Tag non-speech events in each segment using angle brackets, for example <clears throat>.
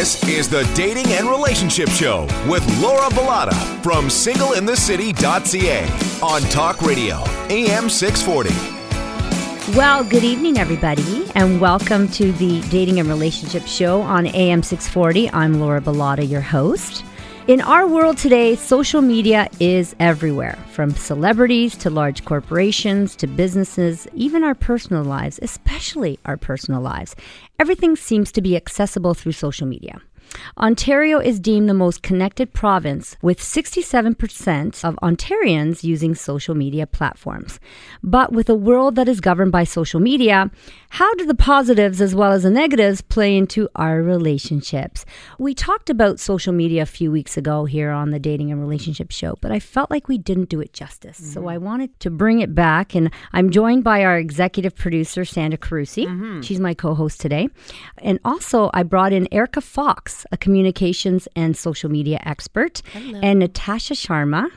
This is the Dating and Relationship Show with Laura Bilotta from singleinthecity.ca on Talk Radio, AM 640. Well, good evening, everybody, and welcome to the Dating and Relationship Show on AM 640. I'm Laura Bilotta, your host. In our world today, social media is everywhere, from celebrities to large corporations to businesses, even our personal lives, especially our personal lives. Everything seems to be accessible through social media. Ontario is deemed the most connected province, with 67% of Ontarians using social media platforms. But with a world that is governed by social media, how do the positives as well as the negatives play into our relationships? We talked about social media a few weeks ago here on the Dating and Relationship Show, but I felt like we didn't do it justice. Mm-hmm. So I wanted to bring it back, and I'm joined by our executive producer, Sandra Carusi. Mm-hmm. She's my co host today. And also, I brought in Erica Fox, a communications and social media expert, Hello. and Natasha Sharma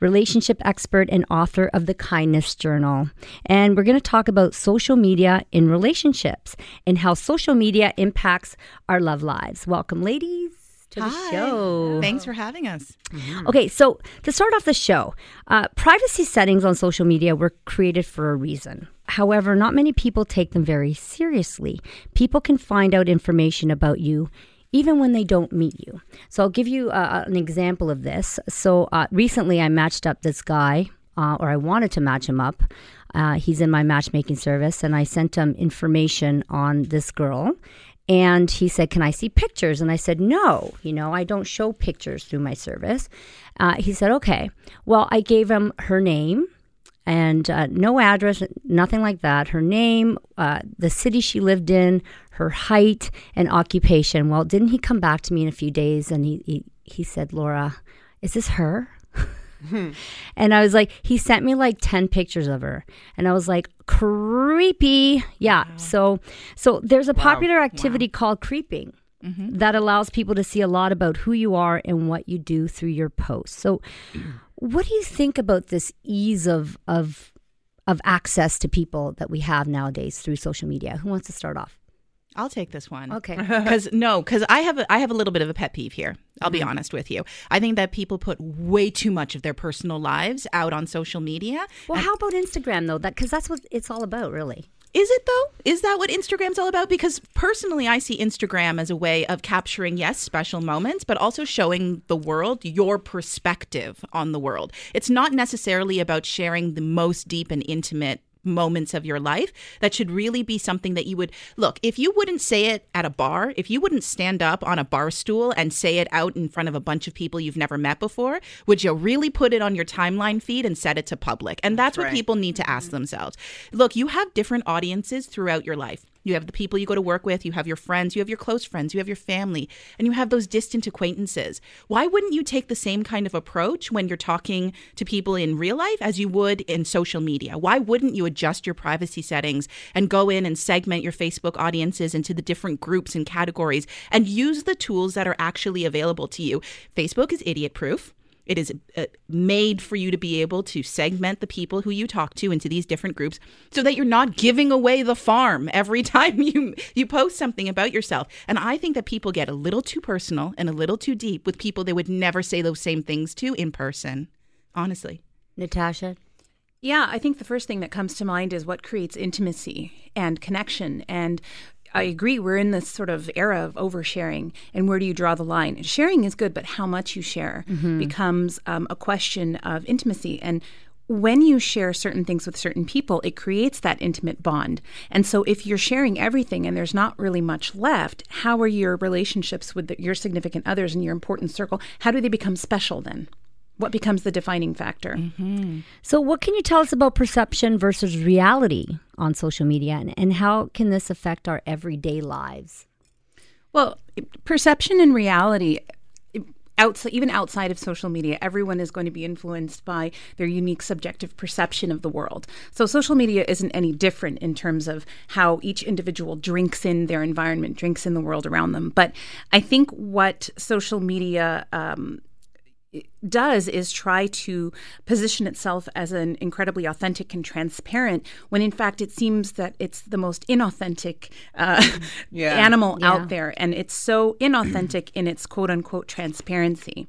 relationship expert and author of the Kindness Journal. And we're going to talk about social media in relationships and how social media impacts our love lives. Welcome, ladies. To the Hi. show. Thanks for having us. Mm-hmm. Okay, so to start off the show, uh, privacy settings on social media were created for a reason. However, not many people take them very seriously. People can find out information about you even when they don't meet you. So I'll give you uh, an example of this. So uh, recently I matched up this guy, uh, or I wanted to match him up. Uh, he's in my matchmaking service, and I sent him information on this girl. And he said, Can I see pictures? And I said, No, you know, I don't show pictures through my service. Uh, he said, Okay. Well, I gave him her name and uh, no address, nothing like that. Her name, uh, the city she lived in, her height, and occupation. Well, didn't he come back to me in a few days and he, he, he said, Laura, is this her? Hmm. <laughs> And I was like, he sent me like 10 pictures of her. And I was like, creepy. Yeah. Wow. So, so there's a popular activity wow. called creeping. Mm-hmm. That allows people to see a lot about who you are and what you do through your posts. So, <clears throat> what do you think about this ease of of of access to people that we have nowadays through social media? Who wants to start off? I'll take this one. Okay. <laughs> <laughs> Because no, because I have a, I have a little bit of a pet peeve here. I'll mm-hmm. be honest with you. I think that people put way too much of their personal lives out on social media. Well, how about Instagram though? That because that's what it's all about, really. Is it though? Is that what Instagram's all about? Because personally, I see Instagram as a way of capturing, yes, special moments, but also showing the world your perspective on the world. It's not necessarily about sharing the most deep and intimate moments of your life that should really be something that you would look if you wouldn't say it at a bar if you wouldn't stand up on a bar stool and say it out in front of a bunch of people you've never met before would you really put it on your timeline feed and set it to public? And that's, that's what right. people need to ask mm-hmm. themselves. Look you have different audiences throughout your life you have the people you go to work with, you have your friends, you have your close friends, you have your family, and you have those distant acquaintances. Why wouldn't you take the same kind of approach when you're talking to people in real life as you would in social media? Why wouldn't you adjust your privacy settings and go in and segment your Facebook audiences into the different groups and categories and use the tools that are actually available to you? Facebook is idiot proof. It is uh, made for you to be able to segment the people who you talk to into these different groups so that you're not giving away the farm every <laughs> time you you post something about yourself. And I think that people get a little too personal and a little too deep with people they would never say those same things to in person. Honestly. Natasha, yeah, I think the first thing that comes to mind is what creates intimacy and connection. And I agree. We're in this sort of era of oversharing, and where do you draw the line? Sharing is good, but how much you share mm-hmm. becomes um, a question of intimacy. And when you share certain things with certain people, it creates that intimate bond. And so, if you're sharing everything and there's not really much left, how are your relationships with the, your significant others and your important circle? How do they become special then? what becomes the defining factor. Mm-hmm. So, what can you tell us about perception versus reality on social media, and, and how can this affect our everyday lives? Well, perception and reality. Outside, even outside of social media, everyone is going to be influenced by their unique subjective perception of the world. So, social media isn't any different in terms of how each individual drinks in their environment, drinks in the world around them. But I think what social media um, does is try to position itself as an incredibly authentic and transparent when in fact it seems that it's the most inauthentic uh, <laughs> yeah. animal yeah. out there and it's so inauthentic in its quote unquote transparency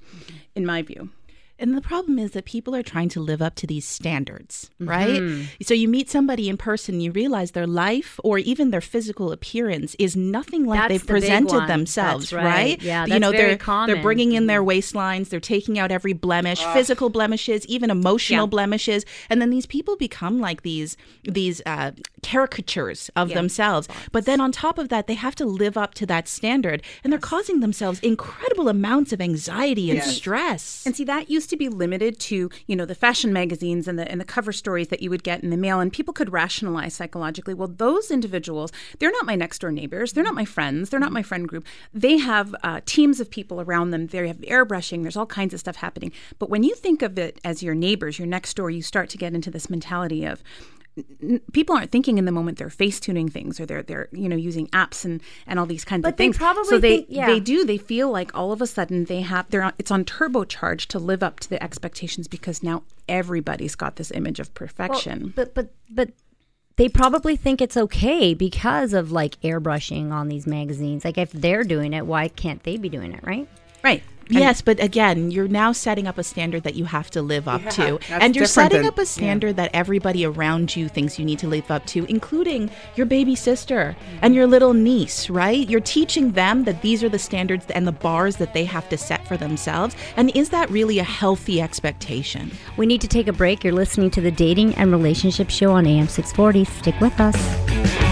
in my view and the problem is that people are trying to live up to these standards, right? Mm-hmm. So you meet somebody in person, you realize their life or even their physical appearance is nothing like that's they've the presented themselves, right. right. Yeah, you know, they're common. they're bringing in their mm-hmm. waistlines, they're taking out every blemish, uh, physical blemishes, even emotional yeah. blemishes, and then these people become like these these uh, caricatures of yeah. themselves. But then on top of that, they have to live up to that standard, and they're causing themselves incredible amounts of anxiety and stress. And see, that used used to be limited to, you know, the fashion magazines and the and the cover stories that you would get in the mail and people could rationalize psychologically, well, those individuals, they're not my next door neighbors, they're not my friends, they're not my friend group. They have uh, teams of people around them. They have airbrushing, there's all kinds of stuff happening. But when you think of it as your neighbors, your next door, you start to get into this mentality of people aren't thinking in the moment they're face tuning things or they're they're you know using apps and and all these kinds but of things. Probably so they think, yeah. they do they feel like all of a sudden they have they're on, it's on turbocharge to live up to the expectations because now everybody's got this image of perfection. Well, but but but they probably think it's okay because of like airbrushing on these magazines. Like if they're doing it, why can't they be doing it, right? Right. Yes, but again, you're now setting up a standard that you have to live up yeah, to. And you're setting than, up a standard yeah. that everybody around you thinks you need to live up to, including your baby sister and your little niece, right? You're teaching them that these are the standards and the bars that they have to set for themselves. And is that really a healthy expectation? We need to take a break. You're listening to the Dating and Relationship Show on AM 640. Stick with us.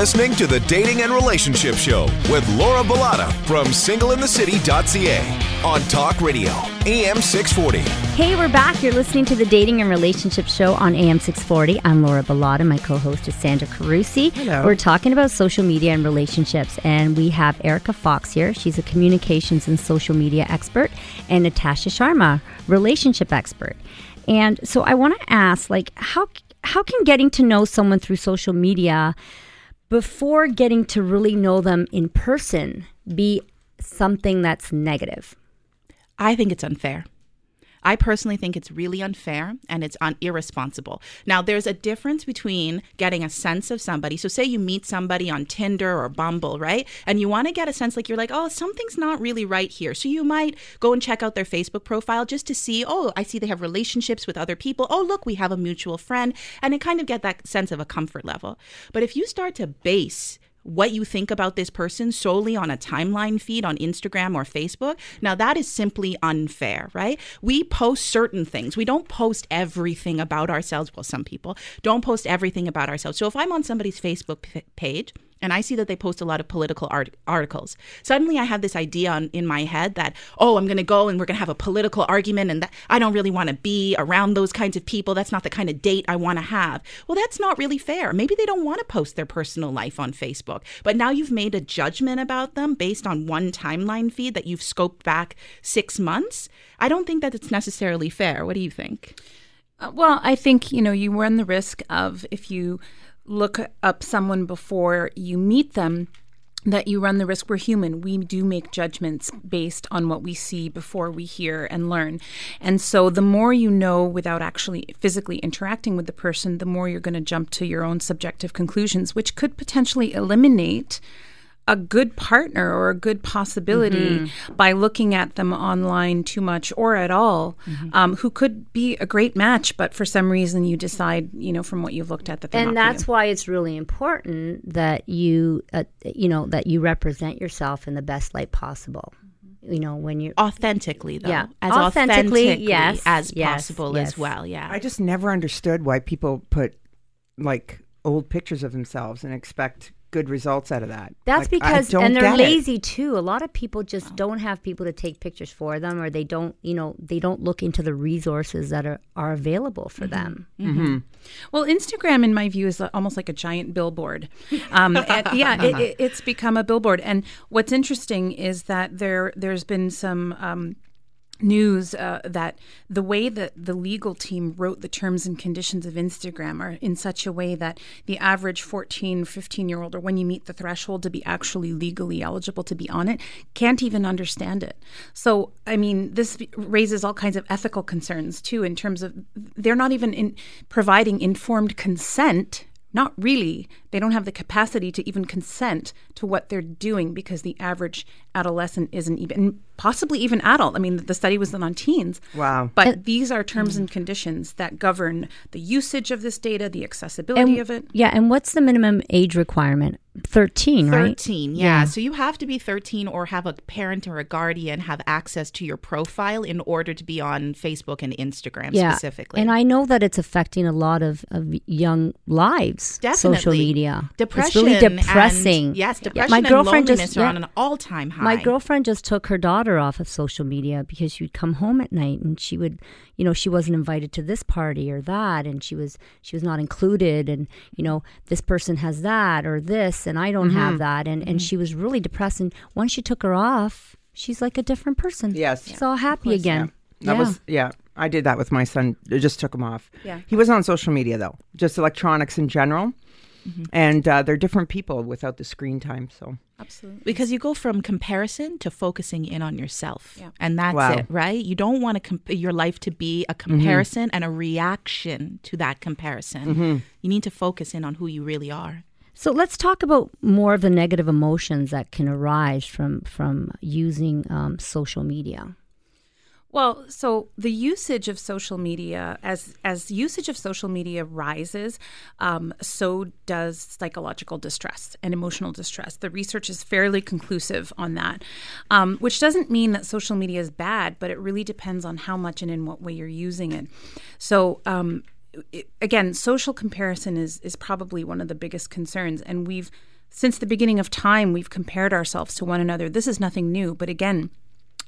Listening to the Dating and Relationship Show with Laura Bilotta from singleinthecity.ca on Talk Radio, AM 640. Hey, we're back. You're listening to the Dating and Relationship Show on AM 640. I'm Laura Bilotta. My co host is Sandra Carusi. Hello. We're talking about social media and relationships, and we have Erica Fox here. She's a communications and social media expert, and Natasha Sharma, relationship expert. And so I want to ask, like, how how can getting to know someone through social media before getting to really know them in person be something that's negative? I think it's unfair. I personally think it's really unfair and it's un- irresponsible. Now, there's a difference between getting a sense of somebody. So, say you meet somebody on Tinder or Bumble, right? And you want to get a sense like you're like, oh, something's not really right here. So, you might go and check out their Facebook profile just to see, oh, I see they have relationships with other people. Oh, look, we have a mutual friend. And it kind of get that sense of a comfort level. But if you start to base what you think about this person solely on a timeline feed on Instagram or Facebook. Now, that is simply unfair, right? We post certain things. We don't post everything about ourselves. Well, some people don't post everything about ourselves. So if I'm on somebody's Facebook page, and I see that they post a lot of political art- articles. Suddenly, I have this idea on, in my head that, oh, I'm going to go and we're going to have a political argument, and that I don't really want to be around those kinds of people. That's not the kind of date I want to have. Well, that's not really fair. Maybe they don't want to post their personal life on Facebook, but now you've made a judgment about them based on one timeline feed that you've scoped back six months. I don't think that it's necessarily fair. What do you think? Uh, well, I think, you know, you run the risk of if you look up someone before you meet them that you run the risk we're human. We do make judgments based on what we see before we hear and learn. And so the more you know without actually physically interacting with the person the more you're going to jump to your own subjective conclusions which could potentially eliminate a good partner or a good possibility mm-hmm. by looking at them online too much or at all, mm-hmm. um, who could be a great match, but for some reason you decide, you know, from what you've looked at that and that's why it's really important that you, uh, you know, that you represent yourself in the best light possible you know when you're authentically though yeah as authentically, authentically yes as yes, possible yes. as well yeah i just never understood why people put like old pictures of themselves and expect good results out of that. That's Like, I because, don't and they're get it. lazy too. A lot of people just don't have people to take pictures for them, or they don't, you know, they don't look into the resources that are, are available for them. Well, Instagram, in my view, is almost like a giant billboard. Um, and yeah, it, it, it's become a billboard. And what's interesting is that there there's been some. Um, News uh, that the way that the legal team wrote the terms and conditions of Instagram are in such a way that the average 14, 15 year old, or when you meet the threshold to be actually legally eligible to be on it, can't even understand it. So, I mean, this raises all kinds of ethical concerns too, in terms of they're not even in providing informed consent. Not really. They don't have the capacity to even consent to what they're doing because the average adolescent isn't even, possibly even adult. I mean, the study was done on teens. Wow. But these are terms and conditions that govern the usage of this data, the accessibility of it. Yeah, and what's the minimum age requirement? 13, right? 13, yeah. So you have to be 13 or have a parent or a guardian have access to your profile in order to be on Facebook and Instagram Yeah. specifically. And I know that it's affecting a lot of, of young lives, Definitely. social Definitely. Media. Depression. It's really and- depressing. yes, Yeah, depression my and girlfriend loneliness just are yeah. on an all-time high. My girlfriend just took her daughter off of social media because she would come home at night and she would, you know, she wasn't invited to this party or that, and she was she was not included, and you know, this person has that or this, and I don't have mm-hmm. that, and and mm-hmm. she was really depressed. And once she took her off, she's like a different person. Yes. she's all happy again. That yeah. was yeah. I did that with my son. I just took him off. Yeah. He wasn't on social media though, just electronics in general. Mm-hmm. And uh, they're different people without the screen time. So Absolutely. because you go from comparison to focusing in on yourself. Yeah. And that's Wow. it, right? You don't want to comp- your life to be a comparison and a reaction to that comparison. You need to focus in on who you really are. So let's talk about more of the negative emotions that can arise from from using um, social media. Well, so the usage of social media, as as usage of social media rises, um, so does psychological distress and emotional distress. The research is fairly conclusive on that, um, which doesn't mean that social media is bad, but it really depends on how much and in what way you're using it. So. Um, again, social comparison is is probably one of the biggest concerns, and we've since the beginning of time we've compared ourselves to one another. This is nothing new, but again,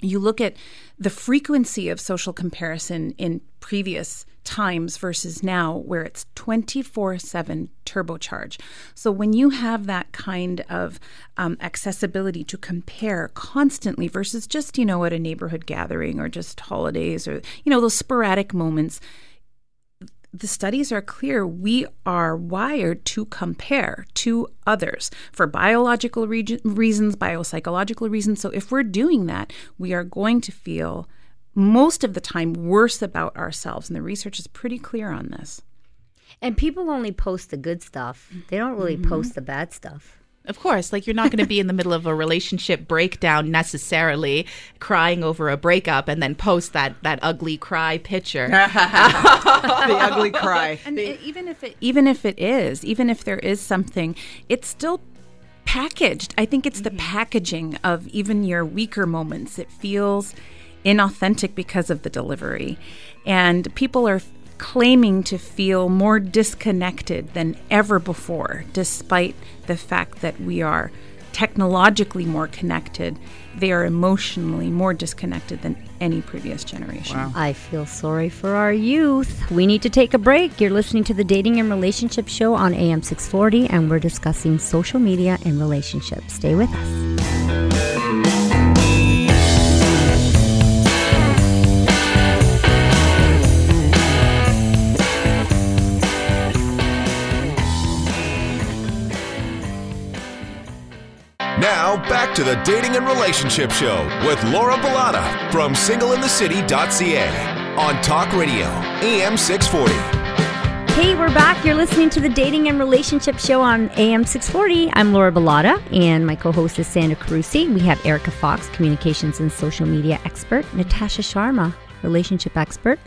you look at the frequency of social comparison in previous times versus now, where it's 24 7 turbocharge. So, when you have that kind of um, accessibility to compare constantly versus just, you know, at a neighborhood gathering or just holidays or, you know, those sporadic moments, the studies are clear. We are wired to compare to others for biological reg- reasons, biopsychological reasons. So if we're doing that, we are going to feel most of the time worse about ourselves. And the research is pretty clear on this. And people only post the good stuff. They don't really mm-hmm. post the bad stuff. Of course, like you're not going to be in the middle of a relationship breakdown necessarily, crying over a breakup, and then post that that ugly cry picture. <laughs> the ugly cry. <laughs> And it- even if it even if it is, even if there is something, it's still packaged. I think it's the mm-hmm. packaging of even your weaker moments. It feels inauthentic because of the delivery. And people are claiming to feel more disconnected than ever before despite the fact that we are technologically more connected. They are emotionally more disconnected than any previous generation. I feel sorry for our youth. We need to take a break. You're listening to the Dating and Relationship Show on AM 640, and we're discussing social media and relationships. Stay with us. Now, back to the Dating and Relationship Show with Laura Bilotta from singleinthecity.ca on Talk Radio, AM 640. Hey, we're back. You're listening to the Dating and Relationship Show on AM 640. I'm Laura Bilotta, and my co host is Sandra Carusi. We have Erica Fox, communications and social media expert, Natasha Sharma, relationship expert.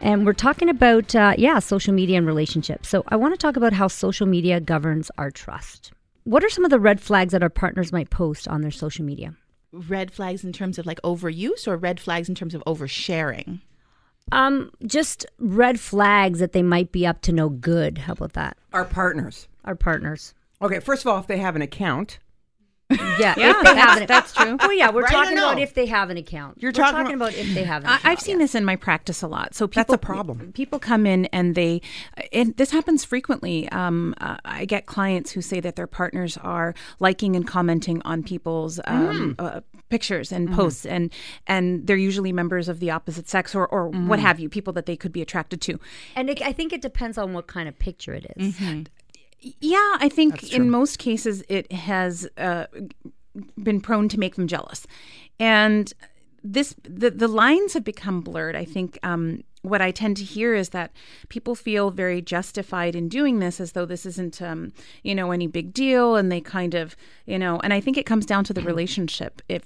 And we're talking about, uh, yeah, social media and relationships. So I want to talk about how social media governs our trust. What are some of the red flags that our partners might post on their social media? Red flags in terms of like overuse, or red flags in terms of oversharing. Um, just red flags that they might be up to no good. How about that? Our partners. Our partners. Okay, first of all, if they have an account, Yeah, Yeah, if they have an, that's true. <laughs> Well, yeah, we're Right talking about if they have an account. You're We're talking talking about, if they have an I, account. I've seen this in my practice a lot. So people, That's a problem. People come in and they, and this happens frequently. Um, uh, I get clients who say that their partners are liking and commenting on people's um, Mm. uh, pictures and posts, and and they're usually members of the opposite sex or or what have you, people that they could be attracted to. And it, I think it depends on what kind of picture it is. Yeah, I think in most cases it has uh, been prone to make them jealous, and this the the lines have become blurred. I think um, what I tend to hear is that people feel very justified in doing this, as though this isn't um, you know any big deal, and they kind of you know. And I think it comes down to the relationship. If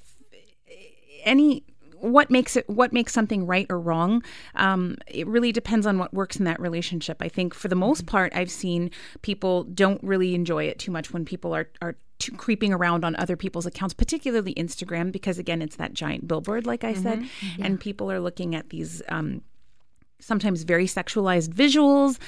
any what makes it what makes something right or wrong um, it really depends on what works in that relationship. I think for the most part i've seen people don't really enjoy it too much when people are are too creeping around on other people's accounts particularly instagram because again it's that giant billboard like i said and people are looking at these um, sometimes very sexualized visuals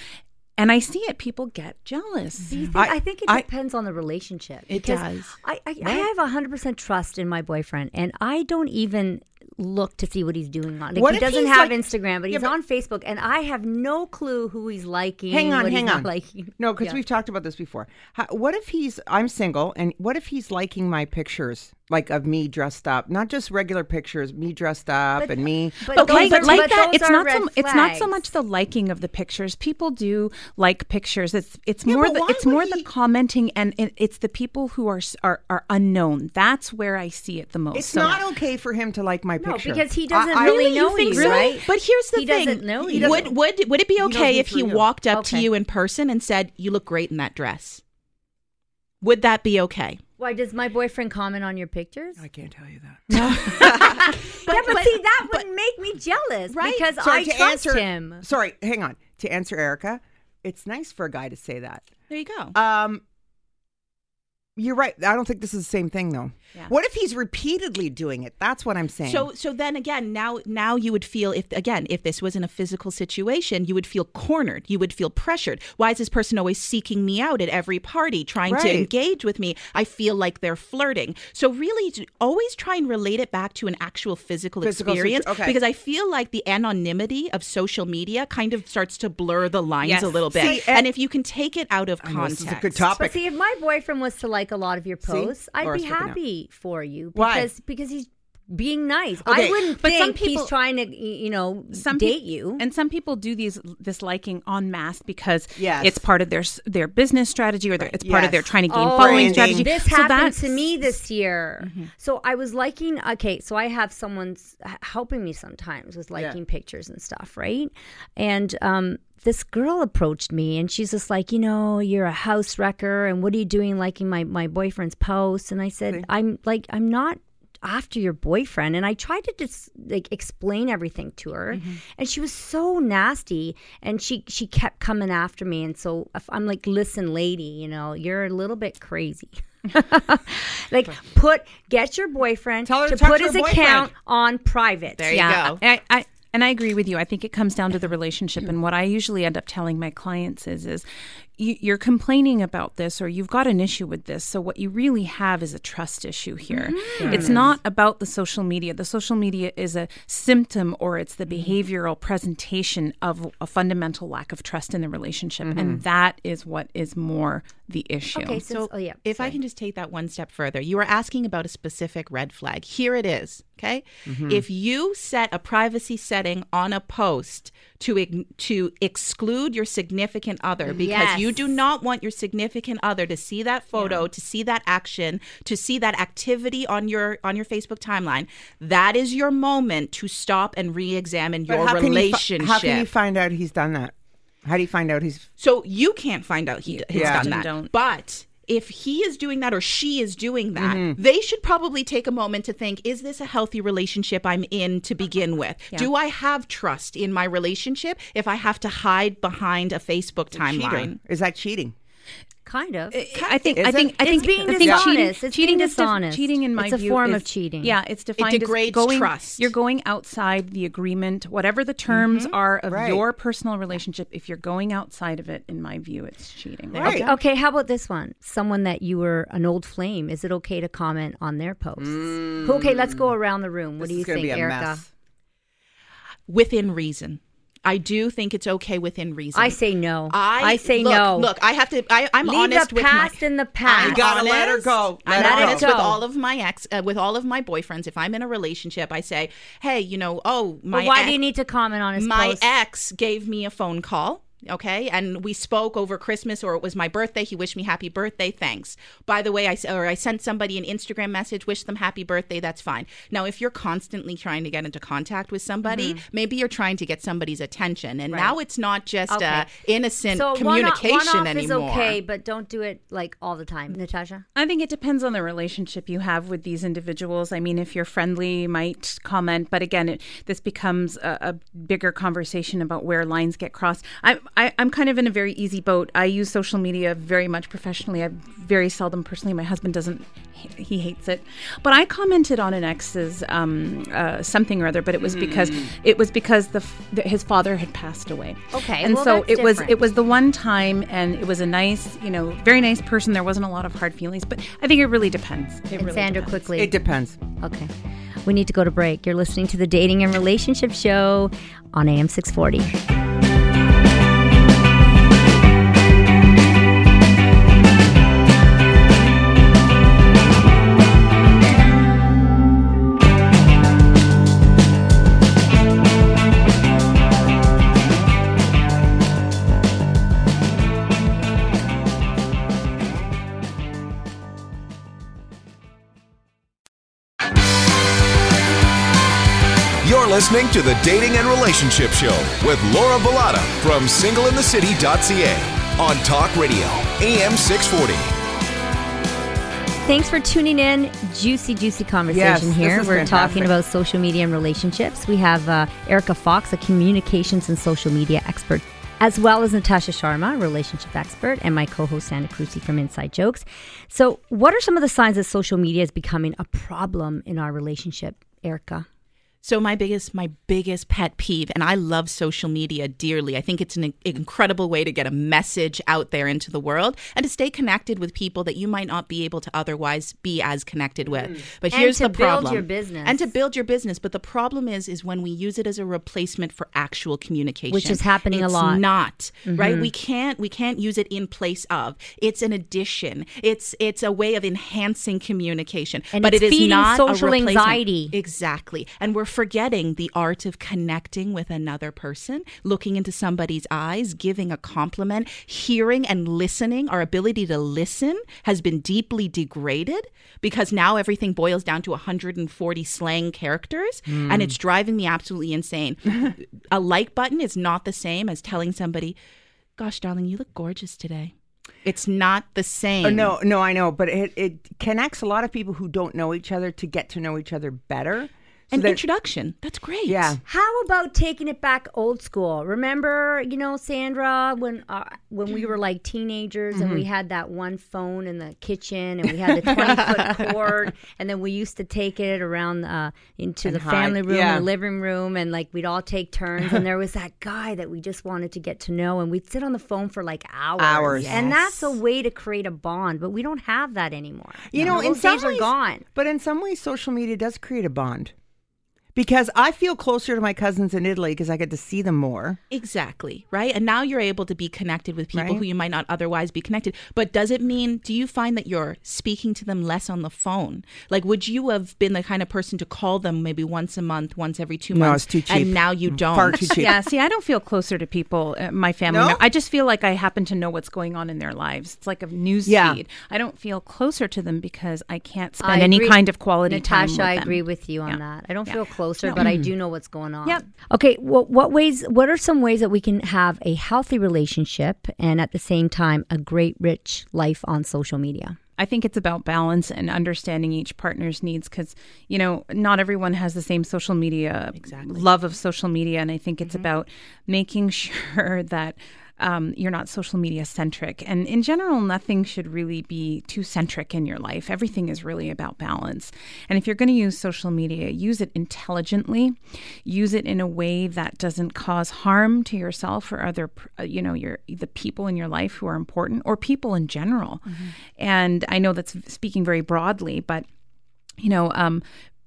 and i see it people get jealous. Think, I- I, think it I- depends on the relationship. It does. I, I, I have 100% trust in my boyfriend, and I don't even look to see what he's doing on. Like, What he doesn't have like- Instagram, but Yeah, he's but- on Facebook, and I have no clue who he's liking. hang on, hang he's on. liking. No, because Yeah. we've talked about this before. How, what if he's I'm single, and what if he's liking my pictures, like of me dressed up, not just regular pictures, me dressed up But- and me. but But like, are- like but that, it's not red so it's not so much the liking of the pictures. People do like pictures. It's it's Yeah, more the it's more he- the commenting and it, it's the people who are are are unknown. That's where I see it the most. It's So- not okay for him to like my No, picture because he doesn't I- really Really? know you think you, so? right? But here's the He thing: doesn't know you. would would would it be okay me if he through you. walked up Okay. to you in person and said, "You look great in that dress"? Would that be okay? Why does my boyfriend comment on your pictures? I can't tell you that. <laughs> yeah, but, see, that would make me jealous Right. because Sorry, I trust answer, him. Sorry, hang on. To answer Erica, it's nice for a guy to say that. There you go. Um, you're right. I don't think this is the same thing, though. Yeah. What if he's repeatedly doing it? That's what I'm saying. So so then again, now now you would feel if again if this was in a physical situation, you would feel cornered. You would feel pressured. Why is this person always seeking me out at every party, trying to engage with me? I feel like they're flirting. So really, always try and relate it back to an actual physical, Physical situ- experience okay. because I feel like the anonymity of social media kind of starts to blur the lines Yes. a little bit. See, and, and- if you can take it out of I know context, this is a good But topic. see, if my boyfriend was to like a lot of your posts, I'd Laura's be freaking out. happy for you Why? because because he's being nice. Okay, I wouldn't but some think people- he's trying to, you know, some date peop- you. And some people do these this liking en masse because Yes. it's part of their their business strategy or their, it's part of their trying to gain Oh, following branding. strategy. This So happened that's- to me this year. Mm-hmm. So I was liking. Okay, so I have someone's helping me sometimes with liking pictures and stuff, right? And um, this girl approached me, and she's just like, you know, you're a house wrecker, and what are you doing liking my my boyfriend's posts? And I said, I'm like, I'm not after your boyfriend and i tried to just like explain everything to her Mm-hmm. and she was so nasty and she she kept coming after me and so i'm like listen lady you know you're a little bit crazy <laughs> like put get your boyfriend Tell her to to put his her account on private There you yeah, go. I, I and I agree with you. I think it comes down to the relationship, and what I usually end up telling my clients is, is you, you're complaining about this, or you've got an issue with this. So what you really have is a trust issue here. Mm-hmm. It's not about the social media. The social media is a symptom, or it's the mm-hmm. behavioral presentation of a fundamental lack of trust in the relationship, and mm-hmm. that is what is more the issue. okay so, oh yeah If I can just take that one step further, you were asking about a specific red flag. Here it is. Okay. Mm-hmm. If you set a privacy setting on a post to to exclude your significant other because you do not want your significant other to see that photo, to see that action, to see that activity on your on your Facebook timeline, that is your moment to stop and re-examine But your how can you fi- relationship. how can you find out he's done that? How do you find out he's? So you can't find out he, he's Yeah. done that. don't. But if he is doing that or she is doing that, Mm-hmm. they should probably take a moment to think is this a healthy relationship I'm in to begin with? Do I have trust in my relationship if I have to hide behind a Facebook Cheater. timeline? Is that cheating? Kind of. I think I think? I think It's being I think dishonest. cheating, It's cheating being is def- dishonest. cheating in my It's a view form is- of cheating. Yeah, it's defined degrades as going, trust. You're going outside the agreement, whatever the terms mm-hmm. are of Right. your personal relationship. If you're going outside of it, in my view, it's cheating. Right. Okay, how about this one? Someone that you were an old flame. Is it okay to comment on their posts? Mm. Okay, let's go around the room. What This do you is think, be a Erica? mess. within reason. I do think it's okay within reason. I say no. I, say look, no. Look, I have to. I, I'm Leave honest the with past my, in the past. I'm You gotta let her honest. go. I'm her honest go. with all of my ex, uh, with all of my boyfriends. If I'm in a relationship, I say, "Hey, you know, oh my But why ex, do you need to comment on his my post? ex gave me a phone call." Okay, and we spoke over Christmas, or it was my birthday. He wished me happy birthday. Thanks. By the way, I s- or I sent somebody an Instagram message, wish them happy birthday. That's fine. Now, if you're constantly trying to get into contact with somebody, Mm-hmm. maybe you're trying to get somebody's attention, and now it's not just Okay. uh, innocent so communication one, one off anymore. is okay, but don't do it like all the time, Natasha. I think it depends on the relationship you have with these individuals. I mean, if you're friendly, you might comment, but again, it, this becomes a, a bigger conversation about where lines get crossed. I, I, I'm kind of in a very easy boat. I use social media very much professionally. I very seldom personally. My husband doesn't; he, he hates it. But I commented on an ex's um, uh, something or other, but it was because it was because the, the his father had passed away. Okay, and well, so that's it was it was the one time, and it was a nice, you know, very nice person. There wasn't a lot of hard feelings, but I think it really depends. It And really Sandra, depends. quickly. It depends. Okay. We need to go to break. You're listening to the Dating and Relationship Show on AM 640. Listening to the Dating and Relationship Show with Laura Bilotta from singleinthecity.ca on Talk Radio, AM 640. Thanks for tuning in. Juicy, juicy conversation Yes, this here. is We're fantastic. talking about social media and relationships. We have uh, Erica Fox, a communications and social media expert, as well as Natasha Sharma, relationship expert, and my co-host Sandra Carusi from Inside Jokes. So, what are some of the signs that social media is becoming a problem in our relationship, Erica? So my biggest my biggest pet peeve and I love social media dearly. I think it's an incredible way to get a message out there into the world and to stay connected with people that you might not be able to otherwise be as connected with. But Mm. And here's to the build problem. your business. And to build your business, but the problem is is when we use it as a replacement for actual communication. Which is happening a lot. not, right? We can't we can't use it in place of. It's an addition. It's it's a way of enhancing communication. And but it's it is feeding not a social replacement. anxiety. Exactly. And we're forgetting the art of connecting with another person, looking into somebody's eyes, giving a compliment, hearing and listening. Our ability to listen has been deeply degraded because now everything boils down to 140 slang characters and hmm. it's driving me absolutely insane. <laughs> a like button is not the same as telling somebody, Gosh, darling, you look gorgeous today. It's not the uh, same. Oh, no, no, I know, but it, it connects a lot of people who don't know each other to get to know each other better. So An that- introduction. That's great. yeah. How about taking it back old school? Remember, you know, Sandra, when uh, when we were like teenagers and Mm-hmm. we had that one phone in the kitchen and we had the twenty foot <laughs> cord, and then we used to take it around uh, into And the hide, family room, yeah. and the living room, and like we'd all take turns. and there was that guy that we just wanted to get to know, and we'd sit on the phone for like hours. Hours. and that's a way to create a bond. But we don't have that anymore. You know, in some days are gone. But in some ways, social media does create a bond. Because I feel closer to my cousins in Italy because I get to see them more. Exactly, right? And now you're able to be connected with people Right. who you might not otherwise be connected. But does it mean, do you find that you're speaking to them less on the phone? Like, would you have been the kind of person to call them maybe once a month, once every two No, months? it's too cheap. And now you don't. Far too cheap. Yeah, see, I don't feel closer to people, uh, my family. No? I just feel like I happen to know what's going on in their lives. It's like a news Yeah. feed. I don't feel closer to them because I can't spend I any agree- kind of quality time Natasha, I agree with you on Yeah. that. I don't Yeah. feel closer, but I mm-hmm. do know what's going on. Yep. Okay. Well, what ways? What are some ways that we can have a healthy relationship and at the same time a great, rich life on social media? I think it's about balance and understanding each partner's needs because, you know, not everyone has the same social media Exactly. love of social media. And I think it's mm-hmm. about making <laughs> sure that um, you're not social media centric. And in general, nothing should really be too centric in your life. Everything is really about balance. And if you're going to use social media, use it intelligently, use it in a way that doesn't cause harm to yourself or other, uh, you know, your the people in your life who are important or people in general. Mm-hmm. And I know that's speaking very broadly, but you know, um,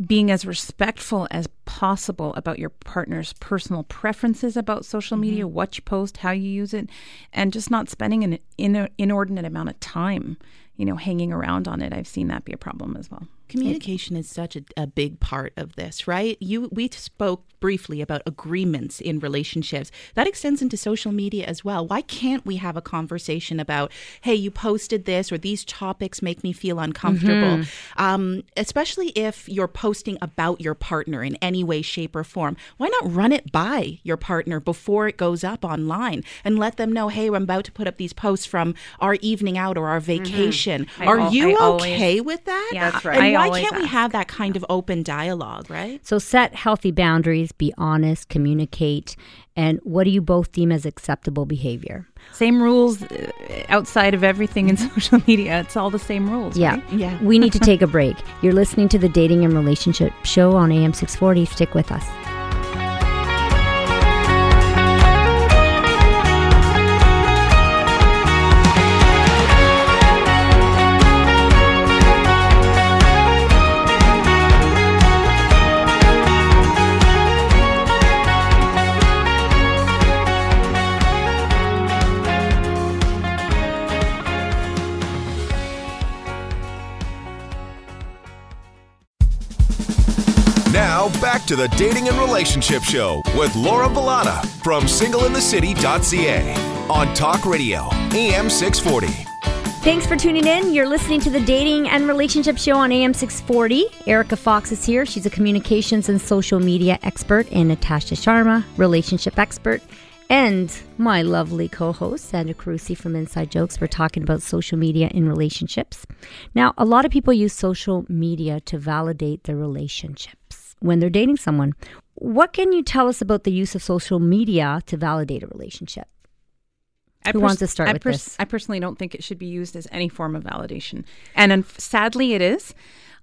being as respectful as possible about your partner's personal preferences about social media, mm-hmm. what you post, how you use it, and just not spending an inordinate amount of time, you know, hanging around on it. I've seen that be a problem as well. Communication is such a, a big part of this, right? You we spoke briefly about agreements in relationships. That extends into social media as well. Why can't we have a conversation about, hey, you posted this or these topics make me feel uncomfortable? Mm-hmm. Um, especially if you're posting about your partner in any way, shape, or form. Why not run it by your partner before it goes up online and let them know, hey, I'm about to put up these posts from our evening out or our mm-hmm. vacation. Mm-hmm. Are al- you I okay always, with that? Yeah, that's right. And I why can't we have that kind of open dialogue, right? So set healthy boundaries be honest, communicate, and what do you both deem as acceptable behavior? Same rules uh, outside of everything in <laughs> social media. It's all the same rules. Yeah. Right? Yeah. we need to take a break. You're listening to the Dating and Relationship Show on AM 640. Stick with us. Back to the Dating and Relationship Show with Laura Bilotta from singleinthecity.ca on Talk Radio, AM 640. Thanks for tuning in. You're listening to the Dating and Relationship Show on AM 640. Erica Fox is here. She's a communications and social media expert, and Natasha Sharma, relationship expert. And my lovely co host, Sandra Carusi from Inside Jokes. We're talking about social media in relationships. Now, a lot of people use social media to validate their relationship when they're dating someone. What can you tell us about the use of social media to validate a relationship? I Who pers- wants to start I with pers- this? I personally don't think it should be used as any form of validation, and sadly, it is.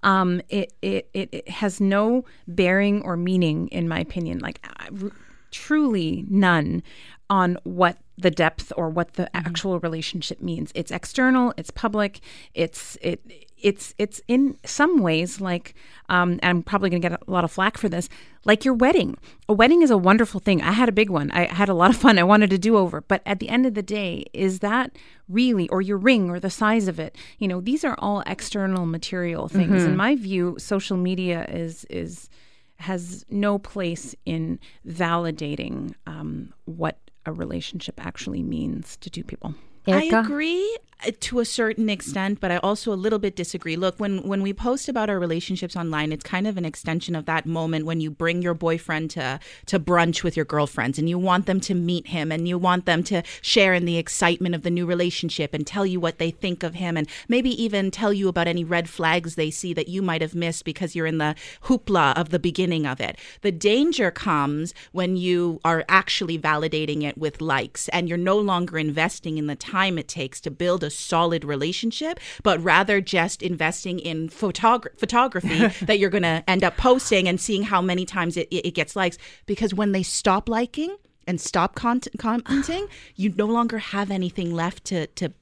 Um, it, it it has no bearing or meaning, in my opinion. Like r- truly none on what the depth or what the mm-hmm. actual relationship means. It's external. It's public. It's it it's it's in some ways like um, and I'm probably going to get a lot of flack for this, like your wedding. A wedding is a wonderful thing. I had a big one. I had a lot of fun. I wanted to do over. But at the end of the day, is that really, or your ring or the size of it? You know, these are all external material things. Mm-hmm. In my view, social media is is has no place in validating um, what a relationship actually means to two people. Erica? I agree uh, to a certain extent, but I also a little bit disagree. Look, when when we post about our relationships online, it's kind of an extension of that moment when you bring your boyfriend to to brunch with your girlfriends and you want them to meet him and you want them to share in the excitement of the new relationship and tell you what they think of him and maybe even tell you about any red flags they see that you might have missed because you're in the hoopla of the beginning of it. The danger comes when you are actually validating it with likes and you're no longer investing in the time it takes to build a solid relationship, but rather just investing in photog- photography <laughs> that you're going to end up posting and seeing how many times it, it gets likes. Because when they stop liking and stop con- commenting, <sighs> you no longer have anything left to, to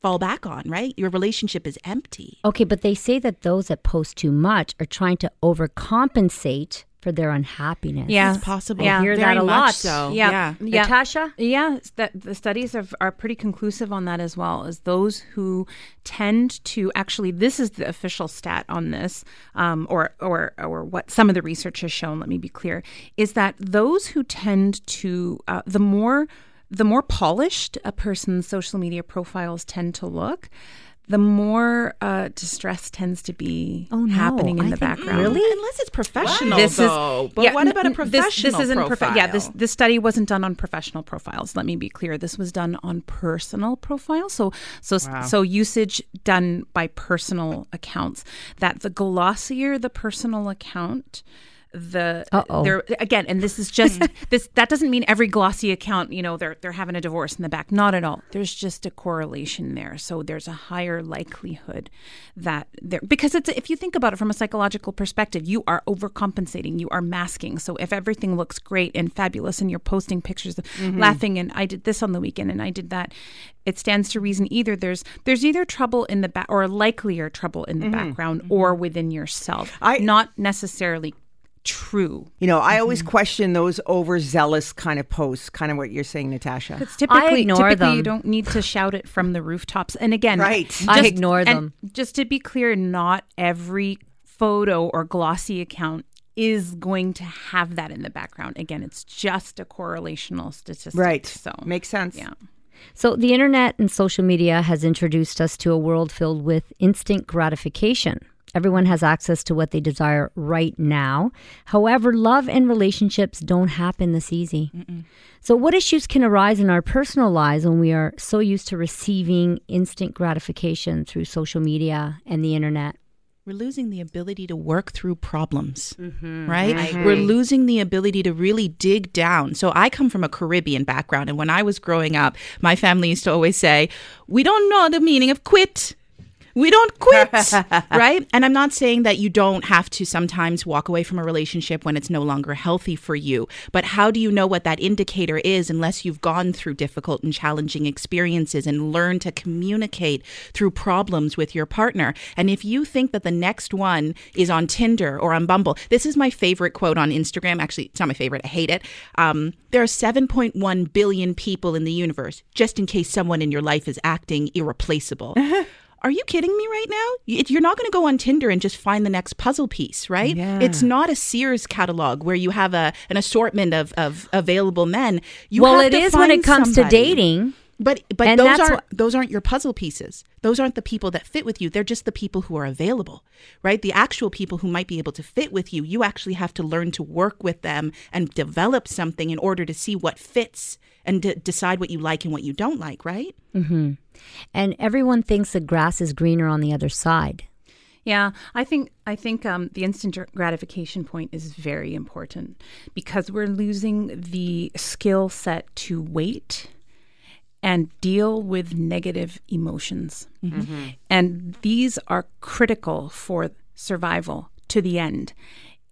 fall back on, right? Your relationship is empty. Okay, but they say that those that post too much are trying to overcompensate for their unhappiness. Yeah, it's possible. Yeah, I hear that a lot. So yeah, yeah. yeah. Natasha. Yeah, that the studies are, are pretty conclusive on that as well. As those who tend to actually, this is the official stat on this, um, or or or what some of the research has shown. Let me be clear: is that those who tend to uh, the more the more polished a person's social media profiles tend to look, the more uh, distress tends to be oh, no. happening in I the background. Really? Unless it's professional, this though. Is, but yeah, what about a professional this, this isn't profile? Profi- yeah, this this study wasn't done on professional profiles. Let me be clear. This was done on personal profiles. So so wow. so usage done by personal accounts. That the glossier the personal account, the Uh-oh. there again and this is just <laughs> this that doesn't mean every glossy account you know they're they're having a divorce in the back. Not at all. There's just a correlation there. So there's a higher likelihood that there because it's if you think about it from a psychological perspective you are overcompensating. You are masking. So if everything looks great and fabulous and you're posting pictures of Mm-hmm. laughing and I did this on the weekend and I did that it stands to reason either there's there's either trouble in the back or likelier trouble in the background or within yourself. Mm-hmm. I- not necessarily true You know, I always mm-hmm. question those overzealous kind of posts, kind of what you're saying, Natasha. It's typically, ignore typically you don't need to shout it from the rooftops. And again, Right. I ignore them. Just to be clear, not every photo or glossy account is going to have that in the background. Again, it's just a correlational statistic. Right. So Makes sense. yeah. So, the internet and social media has introduced us to a world filled with instant gratification. Everyone has access to what they desire right now. However, love and relationships don't happen this easy. So, what issues can arise in our personal lives when we are so used to receiving instant gratification through social media and the internet? We're losing the ability to work through problems, mm-hmm. right? We're losing the ability to really dig down. So I come from a Caribbean background, and when I was growing up, my family used to always say, "We don't know the meaning of quit." We don't quit, <laughs> right? And I'm not saying that you don't have to sometimes walk away from a relationship when it's no longer healthy for you. But how do you know what that indicator is unless you've gone through difficult and challenging experiences and learned to communicate through problems with your partner? And if you think that the next one is on Tinder or on Bumble, this is my favorite quote on Instagram. Actually, it's not my favorite. I hate it. Um, there are 7.1 billion people in the universe, just in case someone in your life is acting irreplaceable. <laughs> Are you kidding me right now? You're not going to go on Tinder and just find the next puzzle piece, right? Yeah. It's not a Sears catalog where you have a an assortment of, of available men. You well, it is when it comes somebody. to dating. But but And those aren't what- those aren't your puzzle pieces. Those aren't the people that fit with you. They're just the people who are available, right? The actual people who might be able to fit with you. You actually have to learn to work with them and develop something in order to see what fits and to decide what you like and what you don't like, right? And everyone thinks the grass is greener on the other side. Yeah, I think I think um, the instant gratification point is very important because we're losing the skill set to wait and deal with negative emotions, mm-hmm. Mm-hmm. and these are critical for survival to the end.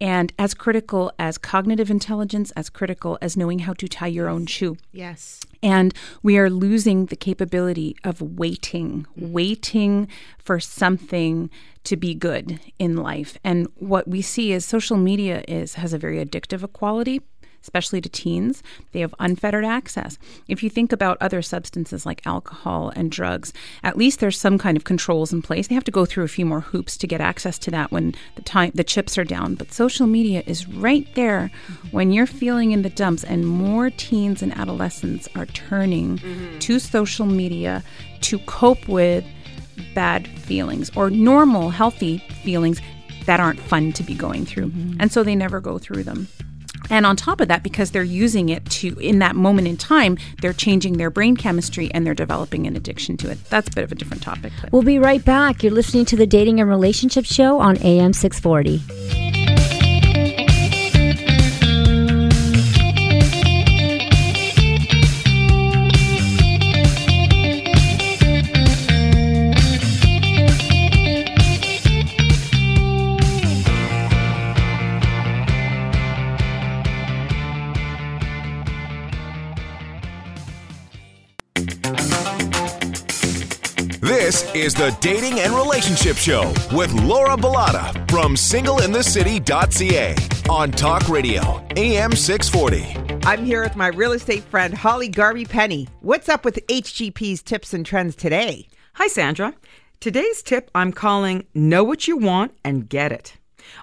And as critical as cognitive intelligence, as critical as knowing how to tie your own shoe. Yes. And we are losing the capability of waiting, mm-hmm. waiting for something to be good in life. And what we see is social media is has a very addictive quality, especially to teens. They have unfettered access. If you think about other substances like alcohol and drugs, at least there's some kind of controls in place. They have to go through a few more hoops to get access to that when the time the chips are down. But social media is right there when you're feeling in the dumps and more teens and adolescents are turning mm-hmm. to social media to cope with bad feelings or normal healthy feelings that aren't fun to be going through. Mm-hmm. And so they never go through them. And on top of that, because they're using it to, in that moment in time, they're changing their brain chemistry and they're developing an addiction to it. That's a bit of a different topic. But. We'll be right back. You're listening to the Dating and Relationship Show on AM 640. Is the Dating and Relationship Show with Laura Bilotta from singleinthecity.ca on Talk Radio, AM 640. I'm here with my real estate friend, Holly Garvey Penny. What's up with HGP's tips and trends today? Hi, Sandra. Today's tip I'm calling Know What You Want and Get It.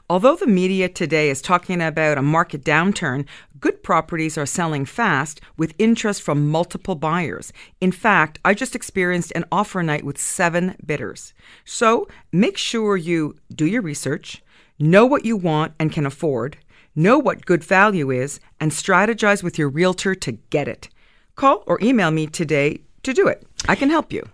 Although the media today is talking about a market downturn, good properties are selling fast with interest from multiple buyers. In fact, I just experienced an offer night with seven bidders. So make sure you do your research, know what you want and can afford, know what good value is, and strategize with your realtor to get it. Call or email me today to do it. I can help you.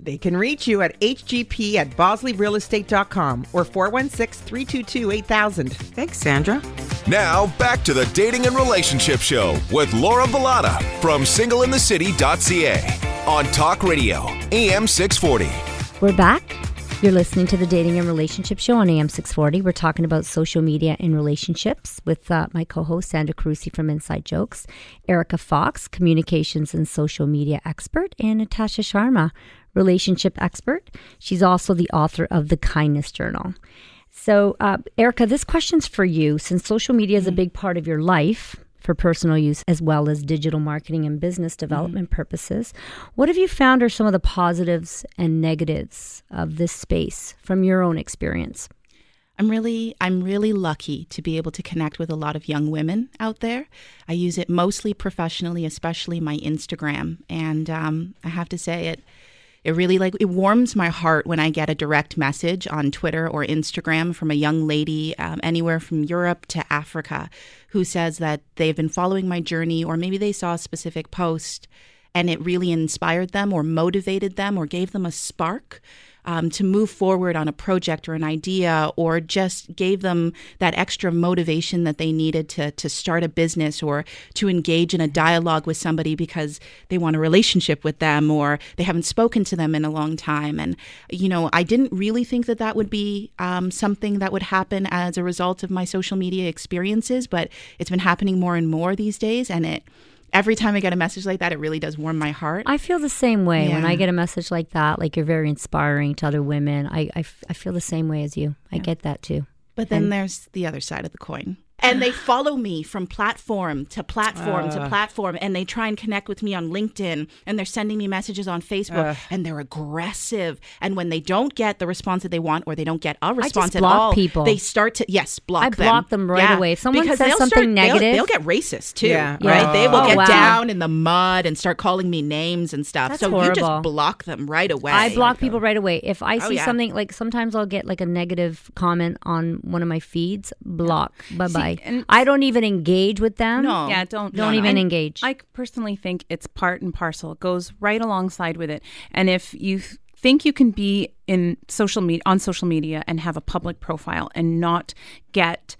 They can reach you at hgp at bosleyrealestate.com or 416 322 8000. Thanks, Sandra. Now, back to the Dating and Relationship Show with Laura Bilotta from singleinthecity.ca on Talk Radio, AM 640. We're back. You're listening to the Dating and Relationship Show on AM 640. We're talking about social media and relationships with uh, my co host, Sandra Carusi from Inside Jokes, Erica Fox, communications and social media expert, and Natasha Sharma, relationship expert. She's also the author of The Kindness Journal. So, uh, Erica, this question's for you. Since social media is a big part of your life for personal use as well as digital marketing and business development purposes, what have you found are some of the positives and negatives of this space from your own experience? I'm really I'm really lucky to be able to connect with a lot of young women out there. I use it mostly professionally, especially my Instagram, and um, I have to say it it really like it warms my heart when I get a direct message on Twitter or Instagram from a young lady um, anywhere from Europe to Africa who says that they've been following my journey or maybe they saw a specific post and it really inspired them or motivated them or gave them a spark um, to move forward on a project or an idea, or just gave them that extra motivation that they needed to to start a business or to engage in a dialogue with somebody because they want a relationship with them or they haven't spoken to them in a long time. And you know, I didn't really think that that would be um, something that would happen as a result of my social media experiences, but it's been happening more and more these days, and it every time I get a message like that, it really does warm my heart. I feel the same way when I get a message like that. Like you're very inspiring to other women. I, I, f- I feel the same way as you. I get that too. But then there's the other side of the coin. And they follow me from platform to platform to platform, and they try and connect with me on LinkedIn, and they're sending me messages on Facebook, and they're aggressive. And when they don't get the response that they want, or they don't get a response at block all, people. they start to yes block them. I block them right away. If someone Because says something start- they'll- negative- they'll, get racist too, Yeah. right? They will Oh, get wow. down in the mud and start calling me names and stuff. That's so you just block them right away. I block people right away. If I oh, see yeah. something like sometimes I'll get like a negative comment on one of my feeds, block. Bye bye. And- I don't even engage with them. No. Yeah, don't Don't no, even And engage. I personally think it's part and parcel. It goes right alongside with it. And if you think you can be in social media on social media and have a public profile and not get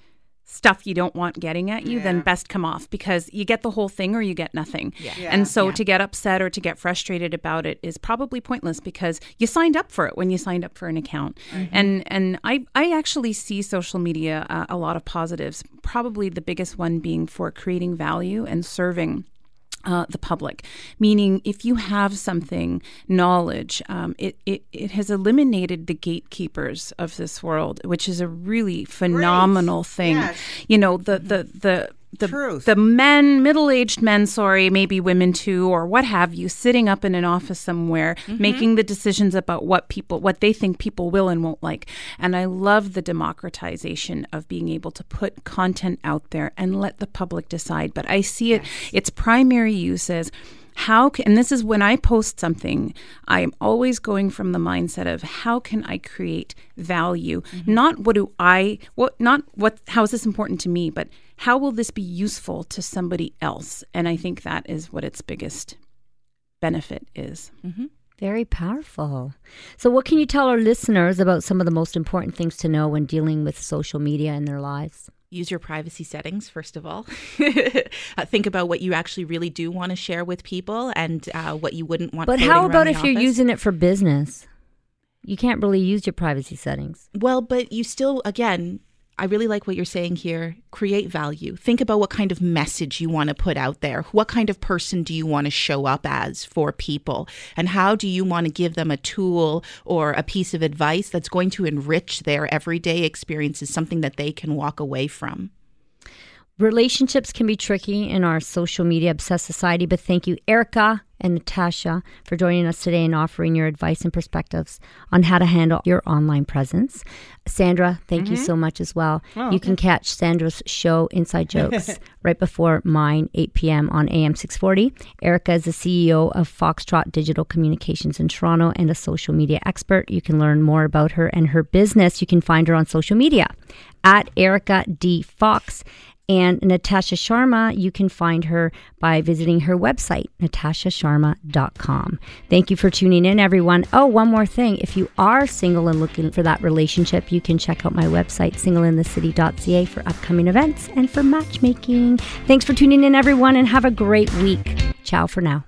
stuff you don't want getting at you, then best come off because you get the whole thing or you get nothing. And so to get upset or to get frustrated about it is probably pointless because you signed up for it when you signed up for an account. And and I I actually see social media uh, a lot of positives. Probably the biggest one being for creating value and serving uh, the public. Meaning, if you have something, knowledge, um, it, it, it has eliminated the gatekeepers of this world, which is a really phenomenal thing. Yes. You know, the, the, the, the, Truth. the men, middle aged men, sorry, maybe women too, or what have you, sitting up in an office somewhere, mm-hmm. making the decisions about what people, what they think people will and won't like. And I love the democratization of being able to put content out there and let the public decide. But I see it, its primary use as how can, and this is when I post something, I'm always going from the mindset of how can I create value? Mm-hmm. Not what do I, what, not what, how is this important to me, but how will this be useful to somebody else? And I think that is what its biggest benefit is. Mm-hmm. Very powerful. So, what can you tell our listeners about some of the most important things to know when dealing with social media in their lives? Use your privacy settings first of all <laughs> uh, think about what you actually really do want to share with people and uh, what you wouldn't want But how about if you're using it for business? You can't really use your privacy settings. well but you still again i really like what you're saying here. Create value. Think about what kind of message you want to put out there. What kind of person do you want to show up as for people? And how do you want to give them a tool or a piece of advice that's going to enrich their everyday experiences something that they can walk away from? Relationships can be tricky in our social media obsessed society, but thank you, Erica and Natasha, for joining us today and offering your advice and perspectives on how to handle your online presence. Sandra, thank you mm-hmm. so much as well. Oh, you can catch Sandra's show, Inside <laughs> Jokes, right before mine, 8 p.m. on AM 640. Erica is the CEO of Foxtrot Digital Communications in Toronto and a social media expert. You can learn more about her and her business. You can find her on social media at Erica D. Fox And Natasha Sharma, you can find her by visiting her website, natashasharma.com. Thank you for tuning in, everyone. Oh, one more thing. If you are single and looking for that relationship, you can check out my website, singleinthecity.ca, for upcoming events and for matchmaking. Thanks for tuning in, everyone, and have a great week. Ciao for now.